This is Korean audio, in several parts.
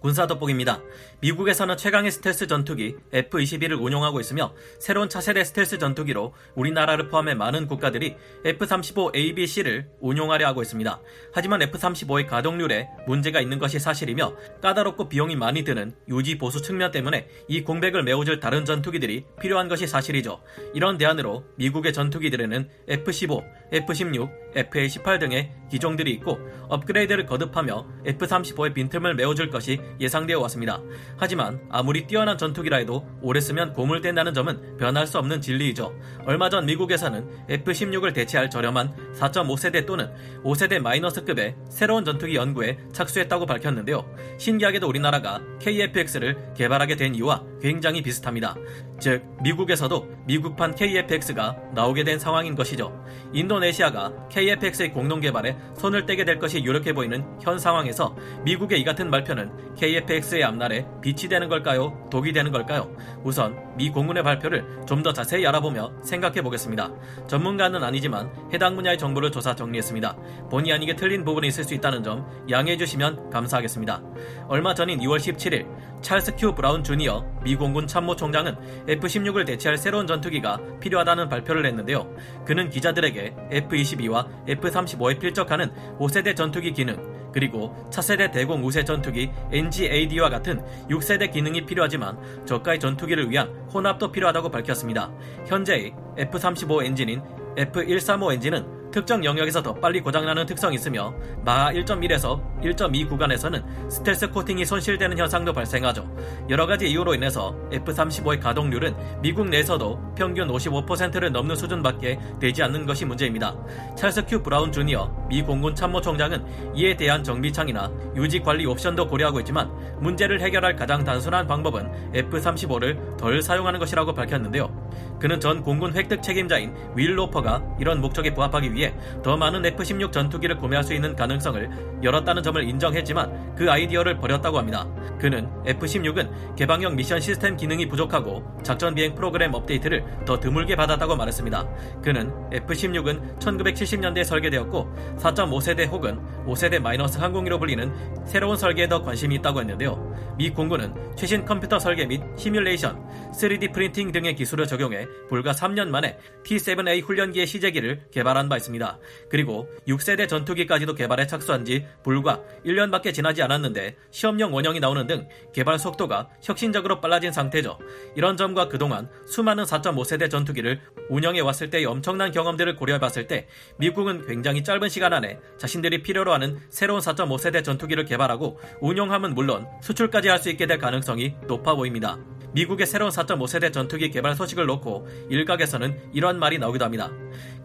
군사 돋보기입니다. 미국에서는 최강의 스텔스 전투기 F-22를 운용하고 있으며 새로운 차세대 스텔스 전투기로 우리나라를 포함해 많은 국가들이 F-35ABC를 운용하려 하고 있습니다. 하지만 F-35의 가동률에 문제가 있는 것이 사실이며 까다롭고 비용이 많이 드는 유지 보수 측면 때문에 이 공백을 메워줄 다른 전투기들이 필요한 것이 사실이죠. 이런 대안으로 미국의 전투기들에는 F-15, F-16, F-A-18 등의 기종들이 있고 업그레이드를 거듭하며 F-35의 빈틈을 메워줄 것이 예상되어 왔습니다. 하지만 아무리 뛰어난 전투기라 해도 오래 쓰면 고물된다는 점은 변할 수 없는 진리이죠. 얼마 전 미국에서는 F-16을 대체할 저렴한 4.5세대 또는 5세대 마이너스급의 새로운 전투기 연구에 착수했다고 밝혔는데요. 신기하게도 우리나라가 KF-X를 개발하게 된 이유와 굉장히 비슷합니다. 즉, 미국에서도 미국판 KF-X가 나오게 된 상황인 것이죠. 인도네시아가 KF-X의 공동 개발에 손을 떼게 될 것이 유력해 보이는 현 상황에서 미국의 이 같은 발표는 KF-X의 앞날에 빛이 되는 걸까요? 독이 되는 걸까요? 우선 미 공군의 발표를 좀 더 자세히 알아보며 생각해 보겠습니다. 전문가는 아니지만 해당 분야의 정보를 조사 정리했습니다. 본의 아니게 틀린 부분이 있을 수 있다는 점 양해해 주시면 감사하겠습니다. 얼마 전인 2월 17일 찰스 큐 브라운 주니어 미 공군 참모총장은 F-16을 대체할 새로운 전투기가 필요하다는 발표를 했는데요. 그는 기자들에게 F-22와 F-35에 필적하는 5세대 전투기 기능, 그리고 차세대 대공 우세 전투기 NGAD와 같은 6세대 기능이 필요하지만 저가의 전투기를 위한 혼합도 필요하다고 밝혔습니다. 현재의 F-35 엔진인 F-135 엔진은 특정 영역에서 더 빨리 고장나는 특성이 있으며 마하 1.1에서 1.2 구간에서는 스텔스 코팅이 손실되는 현상도 발생하죠. 여러 가지 이유로 인해서 F-35의 가동률은 미국 내에서도 평균 55%를 넘는 수준밖에 되지 않는 것이 문제입니다. 찰스 큐 브라운 주니어 미 공군 참모총장은 이에 대한 정비창이나 유지 관리 옵션도 고려하고 있지만 문제를 해결할 가장 단순한 방법은 F-35를 덜 사용하는 것이라고 밝혔는데요. 그는 전 공군 획득 책임자인 윌 로퍼가 이런 목적에 부합하기 위해 더 많은 F-16 전투기를 구매할 수 있는 가능성을 열었다는 점을 인정했지만 그 아이디어를 버렸다고 합니다. 그는 F-16은 개방형 미션 시스템 기능이 부족하고 작전 비행 프로그램 업데이트를 더 드물게 받았다고 말했습니다. 그는 F-16은 1970년대에 설계되었고 4.5세대 혹은 5세대 마이너스 항공기로 불리는 새로운 설계에 더 관심이 있다고 했는데요. 미 공군은 최신 컴퓨터 설계 및 시뮬레이션, 3D 프린팅 등의 기술을 적용해 불과 3년 만에 T-7A 훈련기의 시제기를 개발한 바 있습니다. 그리고 6세대 전투기까지도 개발에 착수한 지 불과 1년밖에 지나지 않았는데 시험용 원형이 나오는 등 개발 속도가 혁신적으로 빨라진 상태죠. 이런 점과 그동안 수많은 4.5세대 전투기를 운영해 왔을 때의 엄청난 경험들을 고려해 봤을 때 미국은 굉장히 짧은 시간 안에 자신들이 필요로 하는 새로운 4.5세대 전투기를 개발하고 운용함은 물론 수출까지 할 수 있게 될 가능성이 높아 보입니다. 미국의 새로운 4.5세대 전투기 개발 소식을 놓고 일각에서는 이런 말이 나오기도 합니다.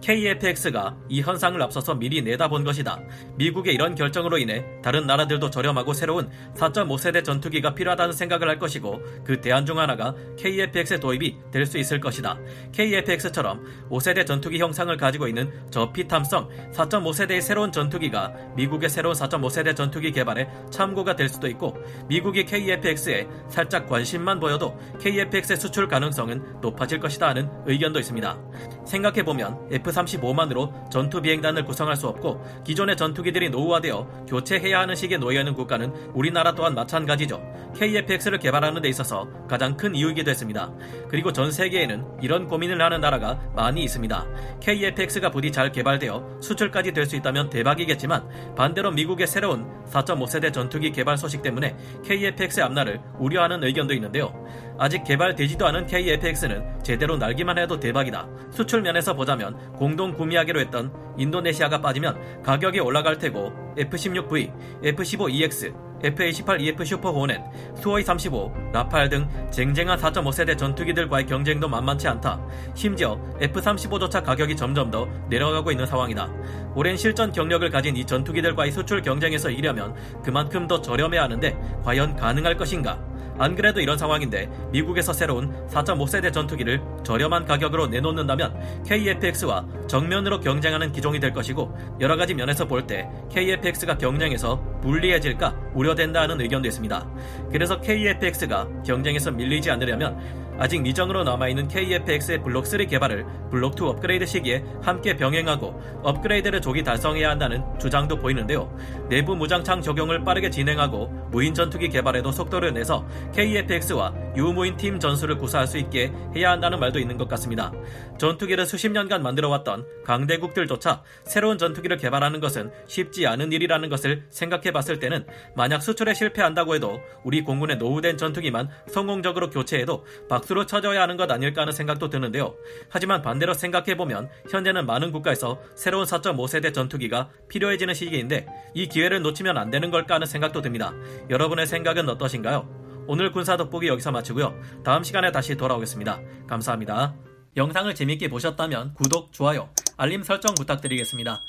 KFX가 이 현상을 앞서서 미리 내다본 것이다. 미국의 이런 결정으로 인해 다른 나라들도 저렴하고 새로운 4.5세대 전투기가 필요하다는 생각을 할 것이고 그 대안 중 하나가 KFX의 도입이 될 수 있을 것이다. KFX처럼 5세대 전투기 형상을 가지고 있는 저피탐성 4.5세대의 새로운 전투기가 미국의 새로운 4.5세대 전투기 개발에 참고가 될 수도 있고 미국이 KFX에 살짝 관심만 보여도 KFX의 수출 가능성은 높아질 것이다 하는 의견도 있습니다. 생각해보면 F-35만으로 전투 비행단을 구성할 수 없고 기존의 전투기들이 노후화되어 교체해야 하는 시기에 놓여 있는 국가는 우리나라 또한 마찬가지죠. KF-X를 개발하는 데 있어서 가장 큰 이유이기도 했습니다. 그리고 전 세계에는 이런 고민을 하는 나라가 많이 있습니다. KF-X가 부디 잘 개발되어 수출까지 될 수 있다면 대박이겠지만 반대로 미국의 새로운 4.5세대 전투기 개발 소식 때문에 KF-X의 앞날을 우려하는 의견도 있는데요. 아직 개발되지도 않은 KF-X는 제대로 날기만 해도 대박이다. 수출 면에서 보자면 공동 구매하기로 했던 인도네시아가 빠지면 가격이 올라갈 테고 F-16V, F-15EX, F-A18EF 슈퍼 호넷, 수호이 35, 라팔 등 쟁쟁한 4.5세대 전투기들과의 경쟁도 만만치 않다. 심지어 F-35조차 가격이 점점 더 내려가고 있는 상황이다. 오랜 실전 경력을 가진 이 전투기들과의 수출 경쟁에서 이려면 그만큼 더 저렴해야 하는데 과연 가능할 것인가? 안 그래도 이런 상황인데 미국에서 새로운 4.5세대 전투기를 저렴한 가격으로 내놓는다면 KF-X와 정면으로 경쟁하는 기종이 될 것이고 여러 가지 면에서 볼 때 KF-X가 경쟁에서 불리해질까 우려된다 하는 의견도 있습니다. 그래서 KF-X가 경쟁에서 밀리지 않으려면 아직 미정으로 남아있는 KFX의 블록 3 개발을 블록 2 업그레이드 시기에 함께 병행하고 업그레이드를 조기 달성해야 한다는 주장도 보이는데요. 내부 무장창 적용을 빠르게 진행하고 무인 전투기 개발에도 속도를 내서 KFX와 유무인 팀 전술을 구사할 수 있게 해야 한다는 말도 있는 것 같습니다. 전투기를 수십 년간 만들어왔던 강대국들조차 새로운 전투기를 개발하는 것은 쉽지 않은 일이라는 것을 생각해 봤을 때는 만약 수출에 실패한다고 해도 우리 공군의 노후된 전투기만 성공적으로 교체해도 박수로 쳐줘야 하는 것 아닐까 하는 생각도 드는데요. 하지만 반대로 생각해보면 현재는 많은 국가에서 새로운 4.5세대 전투기가 필요해지는 시기인데 이 기회를 놓치면 안 되는 걸까 하는 생각도 듭니다. 여러분의 생각은 어떠신가요? 오늘 군사 돋보기 여기서 마치고요. 다음 시간에 다시 돌아오겠습니다. 감사합니다. 영상을 재밌게 보셨다면 구독, 좋아요, 알림 설정 부탁드리겠습니다.